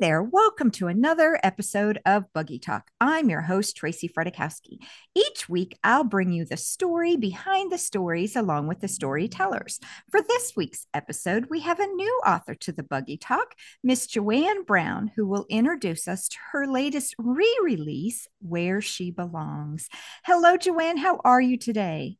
there, welcome to another episode of Buggy Talk. I'm your host, Tracy Fredrychowski. Each week, I'll bring you the story behind the stories along with the storytellers. For this week's episode, we have a new author to the Buggy Talk, Miss Joanne Brown, who will introduce us to her latest re release, Where She Belongs. Hello, Joanne. How are you today?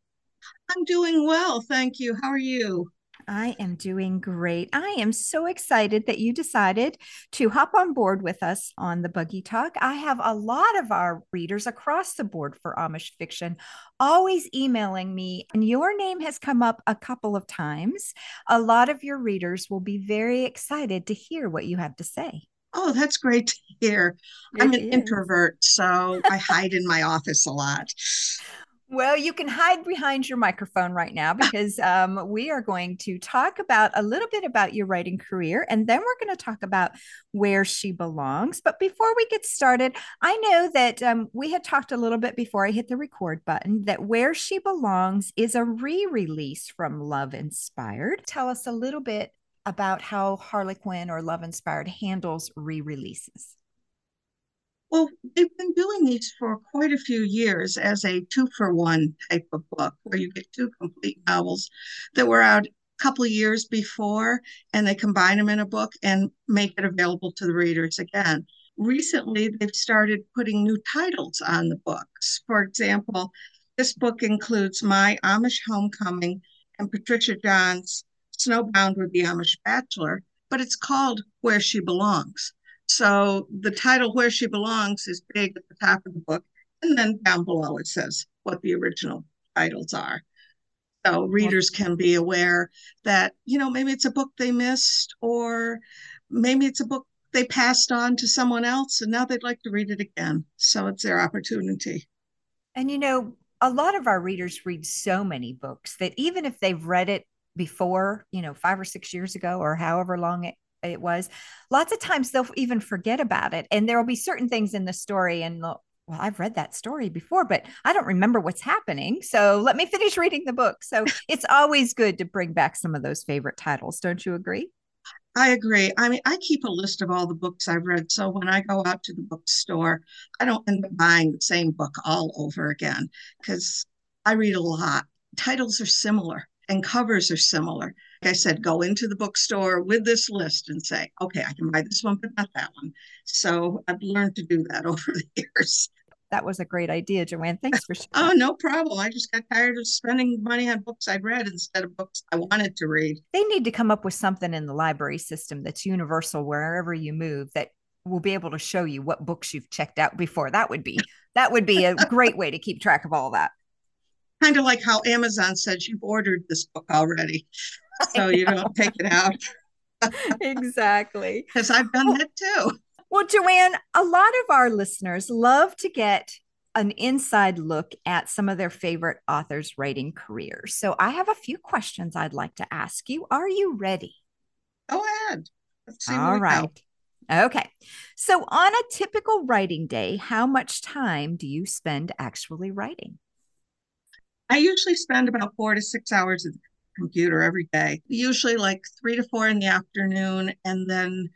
I'm doing well. Thank you. How are you? I am doing great. I am so excited that you decided to hop on board with us on the Buggy Talk. I have a lot of our readers across the board for Amish fiction always emailing me, and your name has come up a couple of times. A lot of your readers will be very excited to hear what you have to say. Oh, that's great to hear. It I'm an is. introvert, so I hide in my office a lot. Well, you can hide behind your microphone right now because um, we are going to talk about a little bit about your writing career, and then we're going to talk about where she belongs. But before we get started, I know that um, we had talked a little bit before I hit the record button that Where She Belongs is a re release from Love Inspired. Tell us a little bit about how Harlequin or Love Inspired handles re releases. Well, they've been doing these for quite a few years as a two for one type of book where you get two complete novels that were out a couple of years before and they combine them in a book and make it available to the readers again. Recently, they've started putting new titles on the books. For example, this book includes My Amish Homecoming and Patricia Johns Snowbound with the Amish Bachelor, but it's called Where She Belongs. So the title Where She Belongs is big at the top of the book. And then down below it says what the original titles are. So readers can be aware that, you know, maybe it's a book they missed, or maybe it's a book they passed on to someone else and now they'd like to read it again. So it's their opportunity. And, you know, a lot of our readers read so many books that even if they've read it before, you know, five or six years ago or however long it it was lots of times they'll even forget about it and there will be certain things in the story and well i've read that story before but i don't remember what's happening so let me finish reading the book so it's always good to bring back some of those favorite titles don't you agree I agree. I mean, I keep a list of all the books I've read. So when I go out to the bookstore, I don't end up buying the same book all over again because I read a lot. Titles are similar and covers are similar. Like I said, go into the bookstore with this list and say, okay, I can buy this one, but not that one. So I've learned to do that over the years. That was a great idea, Joanne. Thanks for sharing. oh, no problem. I just got tired of spending money on books I'd read instead of books I wanted to read. They need to come up with something in the library system that's universal wherever you move that will be able to show you what books you've checked out before. That would be that would be a great way to keep track of all that. Kind of like how Amazon says you've ordered this book already so you don't take it out. exactly. Because I've done well, that too. Well, Joanne, a lot of our listeners love to get an inside look at some of their favorite authors' writing careers. So I have a few questions I'd like to ask you. Are you ready? Go ahead. All right. Okay. So on a typical writing day, how much time do you spend actually writing? I usually spend about four to six hours at the computer every day, usually like three to four in the afternoon, and then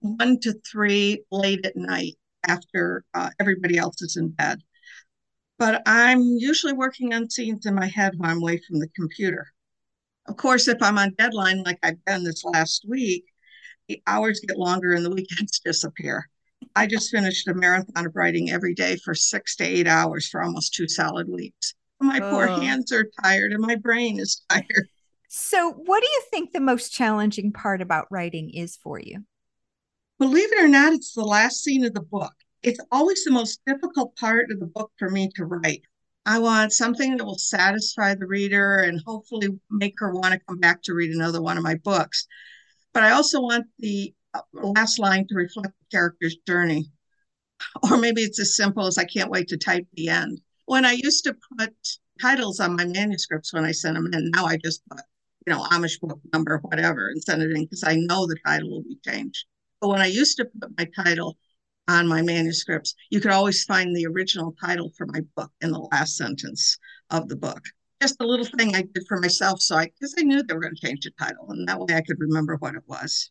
one to three late at night after uh, everybody else is in bed. But I'm usually working on scenes in my head when I'm away from the computer. Of course, if I'm on deadline like I've been this last week, the hours get longer and the weekends disappear. I just finished a marathon of writing every day for six to eight hours for almost two solid weeks. My oh. poor hands are tired and my brain is tired. So, what do you think the most challenging part about writing is for you? Believe it or not, it's the last scene of the book. It's always the most difficult part of the book for me to write. I want something that will satisfy the reader and hopefully make her want to come back to read another one of my books. But I also want the uh, last line to reflect the character's journey. Or maybe it's as simple as I can't wait to type the end when I used to put titles on my manuscripts when I sent them in, now I just put, you know, Amish book number, whatever, and send it in because I know the title will be changed. But when I used to put my title on my manuscripts, you could always find the original title for my book in the last sentence of the book. Just a little thing I did for myself, so I because I knew they were going to change the title, and that way I could remember what it was.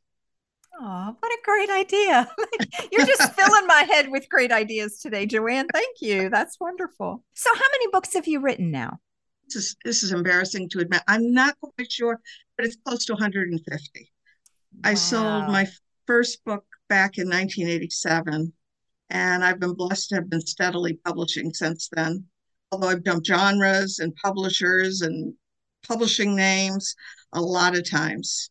Oh, what a great idea. You're just filling my head with great ideas today, Joanne. Thank you. That's wonderful. So, how many books have you written now? This is, this is embarrassing to admit. I'm not quite sure, but it's close to 150. Wow. I sold my first book back in 1987, and I've been blessed to have been steadily publishing since then. Although I've done genres and publishers and publishing names a lot of times.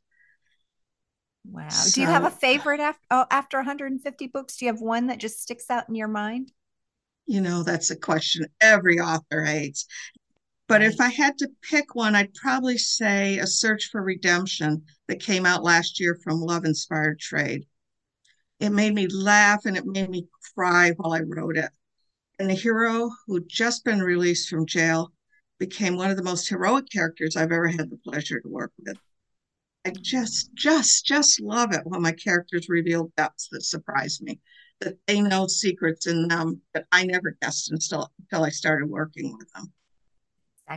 Wow. So, do you have a favorite after, oh, after 150 books? Do you have one that just sticks out in your mind? You know, that's a question every author hates. But if I had to pick one, I'd probably say A Search for Redemption that came out last year from Love Inspired Trade. It made me laugh and it made me cry while I wrote it. And the hero who'd just been released from jail became one of the most heroic characters I've ever had the pleasure to work with. I just, just, just love it when my characters reveal depths that surprise me, that they know secrets in them that I never guessed until, until I started working with them.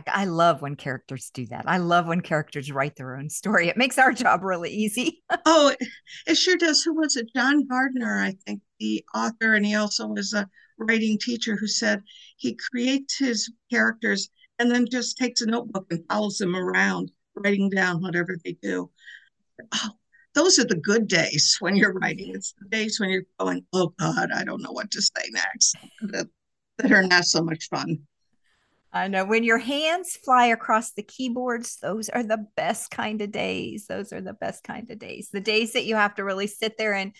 I love when characters do that. I love when characters write their own story. It makes our job really easy. oh, it, it sure does. Who was it? John Gardner, I think, the author, and he also was a writing teacher who said he creates his characters and then just takes a notebook and follows them around writing down whatever they do. Oh, those are the good days when you're writing. It's the days when you're going, oh God, I don't know what to say next, that, are not so much fun. I know when your hands fly across the keyboards, those are the best kind of days. Those are the best kind of days. The days that you have to really sit there and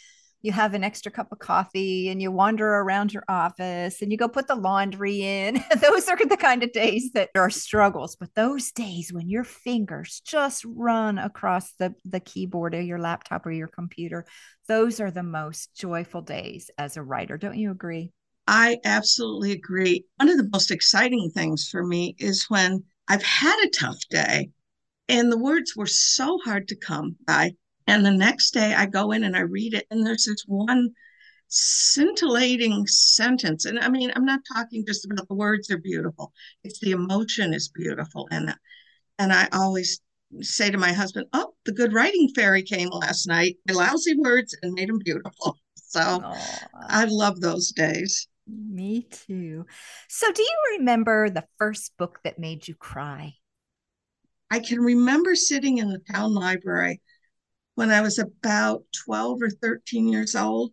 you have an extra cup of coffee and you wander around your office and you go put the laundry in. those are the kind of days that are struggles. But those days when your fingers just run across the, the keyboard of your laptop or your computer, those are the most joyful days as a writer. Don't you agree? I absolutely agree. One of the most exciting things for me is when I've had a tough day and the words were so hard to come by and the next day I go in and I read it, and there's this one scintillating sentence. And I mean, I'm not talking just about the words are beautiful, it's the emotion is beautiful. And and I always say to my husband, Oh, the good writing fairy came last night. My lousy words and made them beautiful. So Aww. I love those days. Me too. So, do you remember the first book that made you cry? I can remember sitting in the town library when I was about 12 or 13 years old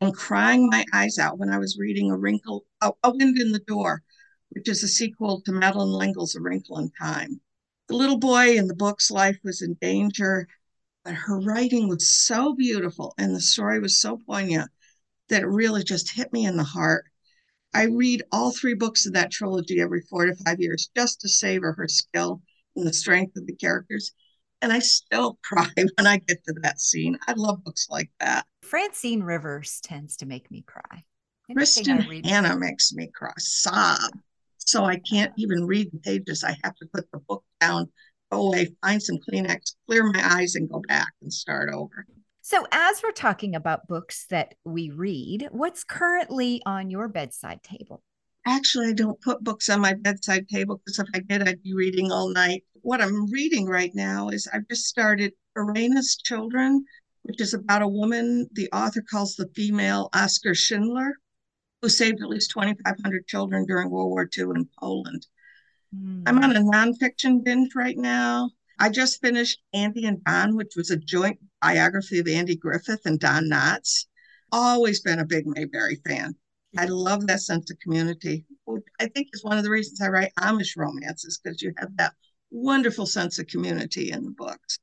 and crying my eyes out when I was reading A Wrinkle, A, Wind in the Door, which is a sequel to Madeleine L'Engle's A Wrinkle in Time. The little boy in the book's life was in danger, but her writing was so beautiful and the story was so poignant that it really just hit me in the heart. I read all three books of that trilogy every four to five years just to savor her skill and the strength of the characters and I still cry when I get to that scene. I love books like that. Francine Rivers tends to make me cry. Kristin Hannah makes me cry, sob. So I can't even read the pages. I have to put the book down, go away, find some Kleenex, clear my eyes, and go back and start over. So, as we're talking about books that we read, what's currently on your bedside table? Actually, I don't put books on my bedside table because if I did, I'd be reading all night. What I'm reading right now is I've just started Irena's Children, which is about a woman the author calls the female Oscar Schindler, who saved at least 2,500 children during World War II in Poland. Mm. I'm on a nonfiction binge right now. I just finished Andy and Don, which was a joint biography of Andy Griffith and Don Knotts. Always been a big Mayberry fan. I love that sense of community. Which I think is one of the reasons I write Amish romances because you have that wonderful sense of community in the books.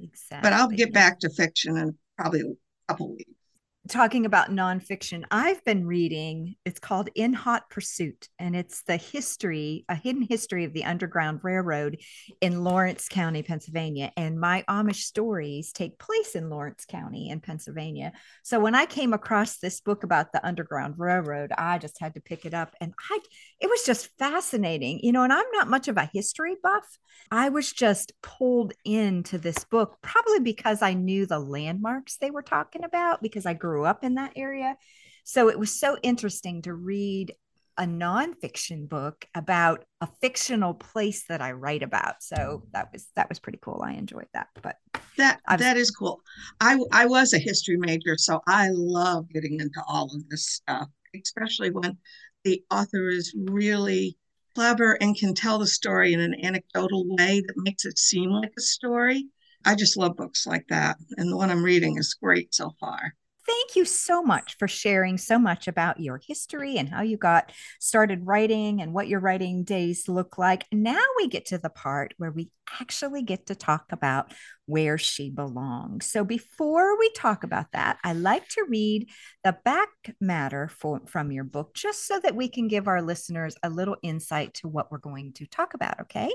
Exactly. But I'll get back to fiction in probably a couple weeks talking about nonfiction, I've been reading, it's called In Hot Pursuit, and it's the history, a hidden history of the Underground Railroad in Lawrence County, Pennsylvania. And my Amish stories take place in Lawrence County in Pennsylvania. So when I came across this book about the Underground Railroad, I just had to pick it up. And I it was just fascinating, you know, and I'm not much of a history buff. I was just pulled into this book, probably because I knew the landmarks they were talking about, because I grew up in that area. So it was so interesting to read a nonfiction book about a fictional place that I write about. So that was that was pretty cool. I enjoyed that. But that was, that is cool. I I was a history major, so I love getting into all of this stuff, especially when the author is really clever and can tell the story in an anecdotal way that makes it seem like a story. I just love books like that. And the one I'm reading is great so far. Thank you so much for sharing so much about your history and how you got started writing and what your writing days look like. Now we get to the part where we actually get to talk about where she belongs. So before we talk about that, I like to read the back matter for, from your book just so that we can give our listeners a little insight to what we're going to talk about. Okay.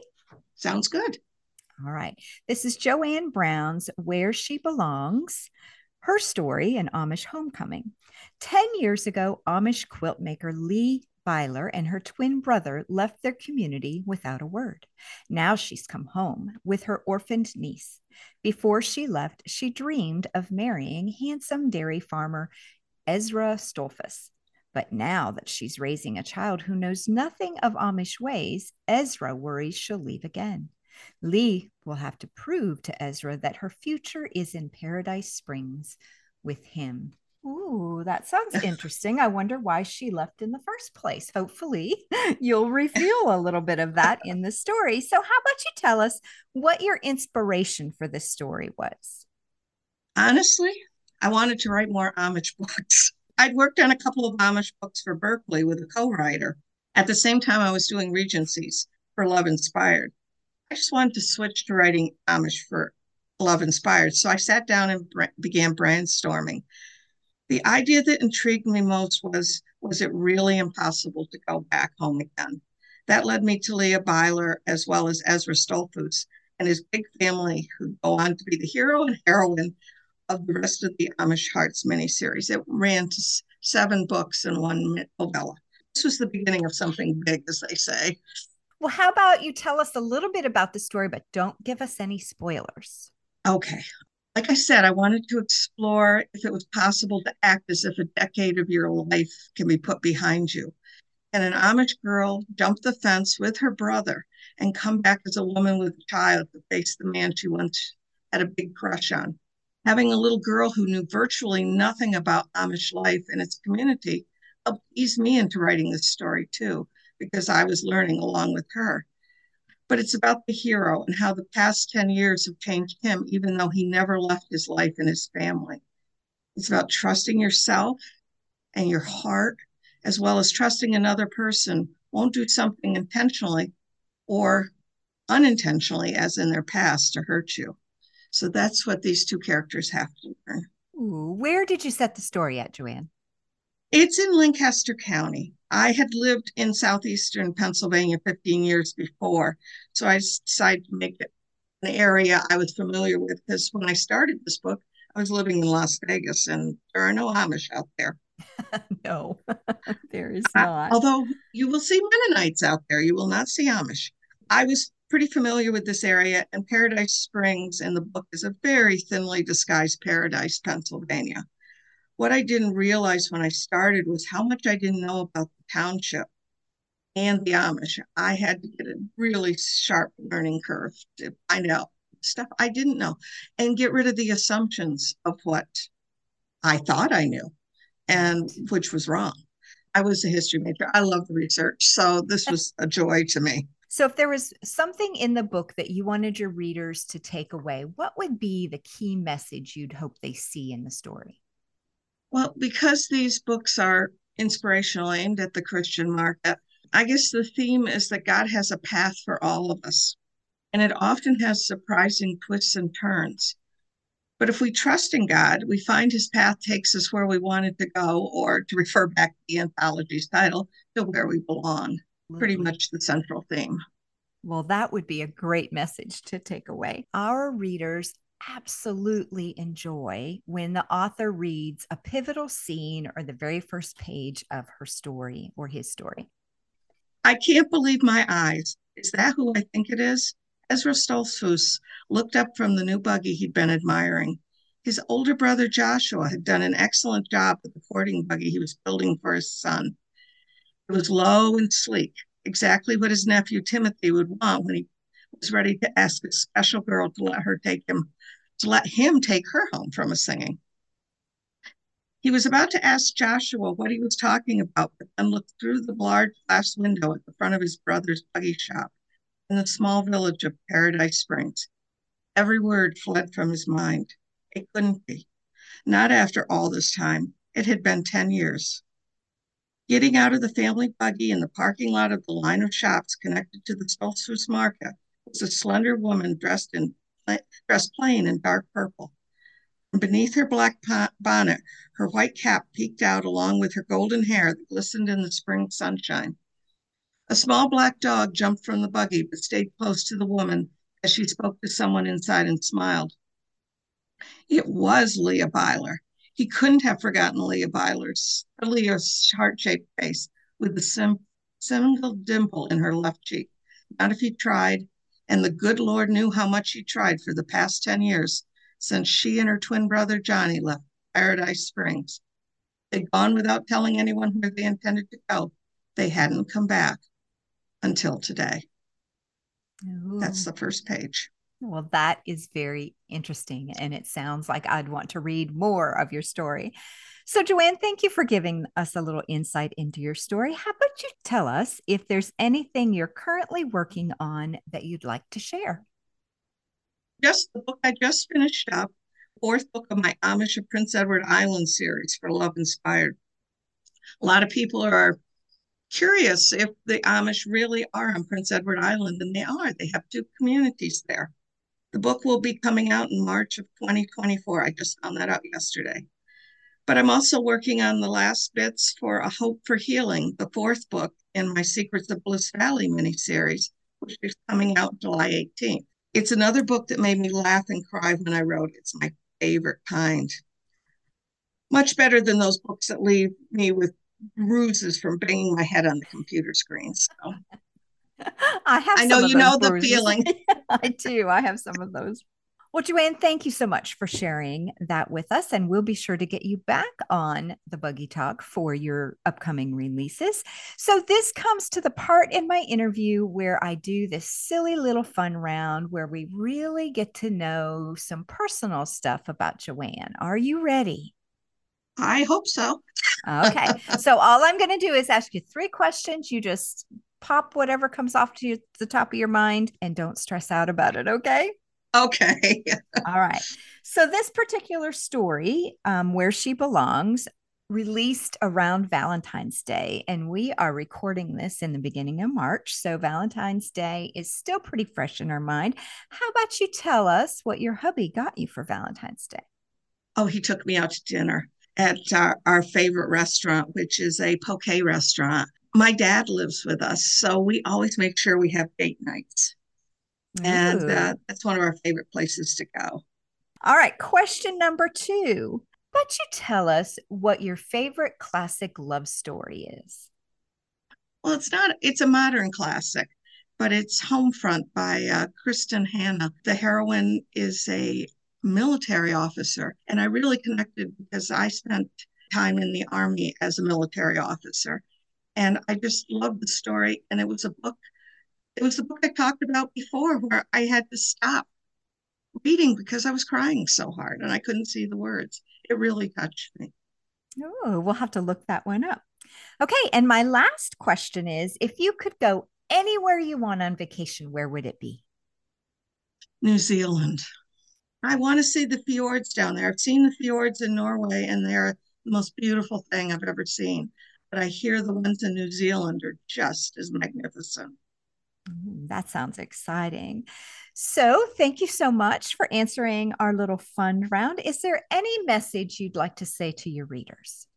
Sounds good. All right. This is Joanne Brown's Where She Belongs her story in Amish Homecoming. 10 years ago, Amish quilt maker Leah Byler and her twin brother left their community without a word. Now she's come home with her orphaned niece. Before she left, she dreamed of marrying handsome dairy farmer Ezra Stoltzfus. But now that she's raising a child who knows nothing of Amish ways, Ezra worries she'll leave again. Lee will have to prove to Ezra that her future is in Paradise Springs with him. Ooh, that sounds interesting. I wonder why she left in the first place. Hopefully, you'll reveal a little bit of that in the story. So, how about you tell us what your inspiration for this story was? Honestly, I wanted to write more Amish books. I'd worked on a couple of Amish books for Berkley with a co writer. At the same time, I was doing Regencies for Love Inspired. I just wanted to switch to writing Amish for Love Inspired. So I sat down and began brainstorming. The idea that intrigued me most was was it really impossible to go back home again? That led me to Leah Byler as well as Ezra Stoltzfus and his big family, who go on to be the hero and heroine of the rest of the Amish Hearts miniseries. It ran to seven books and one novella. This was the beginning of something big, as they say. Well, how about you tell us a little bit about the story, but don't give us any spoilers? Okay. Like I said, I wanted to explore if it was possible to act as if a decade of your life can be put behind you. And an Amish girl jump the fence with her brother and come back as a woman with a child to face the man she once had a big crush on. Having a little girl who knew virtually nothing about Amish life and its community helped ease me into writing this story too because I was learning along with her. But it's about the hero and how the past 10 years have changed him, even though he never left his life and his family. It's about trusting yourself and your heart, as well as trusting another person won't do something intentionally or unintentionally, as in their past, to hurt you. So that's what these two characters have to learn. Ooh, where did you set the story at, Joanne? It's in Lancaster County. I had lived in southeastern Pennsylvania 15 years before, so I decided to make it an area I was familiar with because when I started this book, I was living in Las Vegas and there are no Amish out there. no, there is not. Uh, although you will see Mennonites out there, you will not see Amish. I was pretty familiar with this area, and Paradise Springs in the book is a very thinly disguised Paradise, Pennsylvania. What I didn't realize when I started was how much I didn't know about the township and the Amish. I had to get a really sharp learning curve to find out stuff I didn't know and get rid of the assumptions of what I thought I knew and which was wrong. I was a history major. I love the research. So this was a joy to me. So, if there was something in the book that you wanted your readers to take away, what would be the key message you'd hope they see in the story? Well, because these books are inspirational, aimed at the Christian market, uh, I guess the theme is that God has a path for all of us, and it often has surprising twists and turns. But if we trust in God, we find his path takes us where we wanted to go, or to refer back to the anthology's title, to where we belong. Pretty much the central theme. Well, that would be a great message to take away. Our readers absolutely enjoy when the author reads a pivotal scene or the very first page of her story or his story. I can't believe my eyes. Is that who I think it is? Ezra Stoltzfus looked up from the new buggy he'd been admiring. His older brother Joshua had done an excellent job with the courting buggy he was building for his son. It was low and sleek, exactly what his nephew Timothy would want when he was ready to ask a special girl to let her take him to let him take her home from a singing. He was about to ask Joshua what he was talking about, but then looked through the large glass window at the front of his brother's buggy shop in the small village of Paradise Springs. Every word fled from his mind. It couldn't be. Not after all this time. It had been 10 years. Getting out of the family buggy in the parking lot of the line of shops connected to the Stoltzfus Market was a slender woman dressed in dressed plain in dark purple. From beneath her black bonnet, her white cap peeked out along with her golden hair that glistened in the spring sunshine. A small black dog jumped from the buggy but stayed close to the woman as she spoke to someone inside and smiled. It was Leah Byler. He couldn't have forgotten Leah Byler's Leah's heart-shaped face with the sim- single dimple in her left cheek. Not if he tried, and the good Lord knew how much he tried for the past 10 years since she and her twin brother Johnny left Paradise Springs. They'd gone without telling anyone where they intended to go. They hadn't come back until today. Ooh. That's the first page. Well, that is very interesting. And it sounds like I'd want to read more of your story. So, Joanne, thank you for giving us a little insight into your story. How about you tell us if there's anything you're currently working on that you'd like to share? Just the book I just finished up, fourth book of my Amish of Prince Edward Island series for Love Inspired. A lot of people are curious if the Amish really are on Prince Edward Island, and they are. They have two communities there. The book will be coming out in March of 2024. I just found that out yesterday. But I'm also working on the last bits for A Hope for Healing, the fourth book in my Secrets of Bliss Valley miniseries, which is coming out July 18th. It's another book that made me laugh and cry when I wrote it. It's my favorite kind. Much better than those books that leave me with bruises from banging my head on the computer screen. So I have. I know you know bruises. the feeling. I do. I have some of those. Well, Joanne, thank you so much for sharing that with us. And we'll be sure to get you back on the Buggy Talk for your upcoming releases. So, this comes to the part in my interview where I do this silly little fun round where we really get to know some personal stuff about Joanne. Are you ready? I hope so. okay. So all I'm going to do is ask you three questions. You just pop whatever comes off to you, the top of your mind and don't stress out about it. Okay. Okay. all right. So this particular story, um, Where She Belongs, released around Valentine's Day, and we are recording this in the beginning of March. So Valentine's Day is still pretty fresh in our mind. How about you tell us what your hubby got you for Valentine's Day? Oh, he took me out to dinner at our, our favorite restaurant, which is a poke restaurant. My dad lives with us, so we always make sure we have date nights. Ooh. And uh, that's one of our favorite places to go. All right. Question number two. But you tell us what your favorite classic love story is. Well, it's not, it's a modern classic, but it's Homefront by uh, Kristin Hannah. The heroine is a military officer. And I really connected because I spent time in the Army as a military officer. And I just loved the story. And it was a book, it was the book I talked about before where I had to stop reading because I was crying so hard and I couldn't see the words. It really touched me. Oh, we'll have to look that one up. Okay. And my last question is if you could go anywhere you want on vacation, where would it be? New Zealand. I want to see the fjords down there. I've seen the fjords in Norway, and they're the most beautiful thing I've ever seen. But I hear the ones in New Zealand are just as magnificent. Mm, that sounds exciting. So, thank you so much for answering our little fun round. Is there any message you'd like to say to your readers?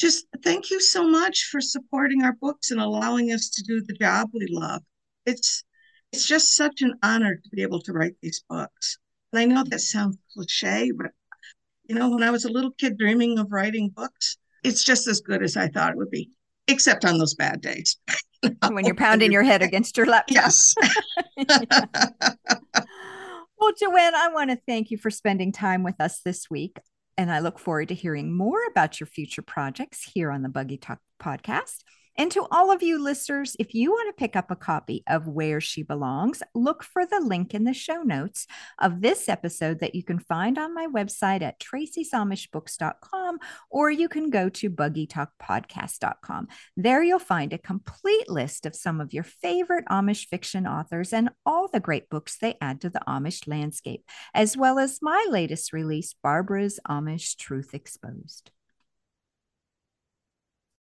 Just thank you so much for supporting our books and allowing us to do the job we love. It's it's just such an honor to be able to write these books. And I know that sounds cliche, but you know, when I was a little kid dreaming of writing books, it's just as good as I thought it would be, except on those bad days. when you're pounding your head against your laptop. Yes. well, Joanne, I want to thank you for spending time with us this week. And I look forward to hearing more about your future projects here on the Buggy Talk podcast. And to all of you listeners, if you want to pick up a copy of Where She Belongs, look for the link in the show notes of this episode that you can find on my website at tracysamishbooks.com, or you can go to buggytalkpodcast.com. There you'll find a complete list of some of your favorite Amish fiction authors and all the great books they add to the Amish landscape, as well as my latest release, Barbara's Amish Truth Exposed.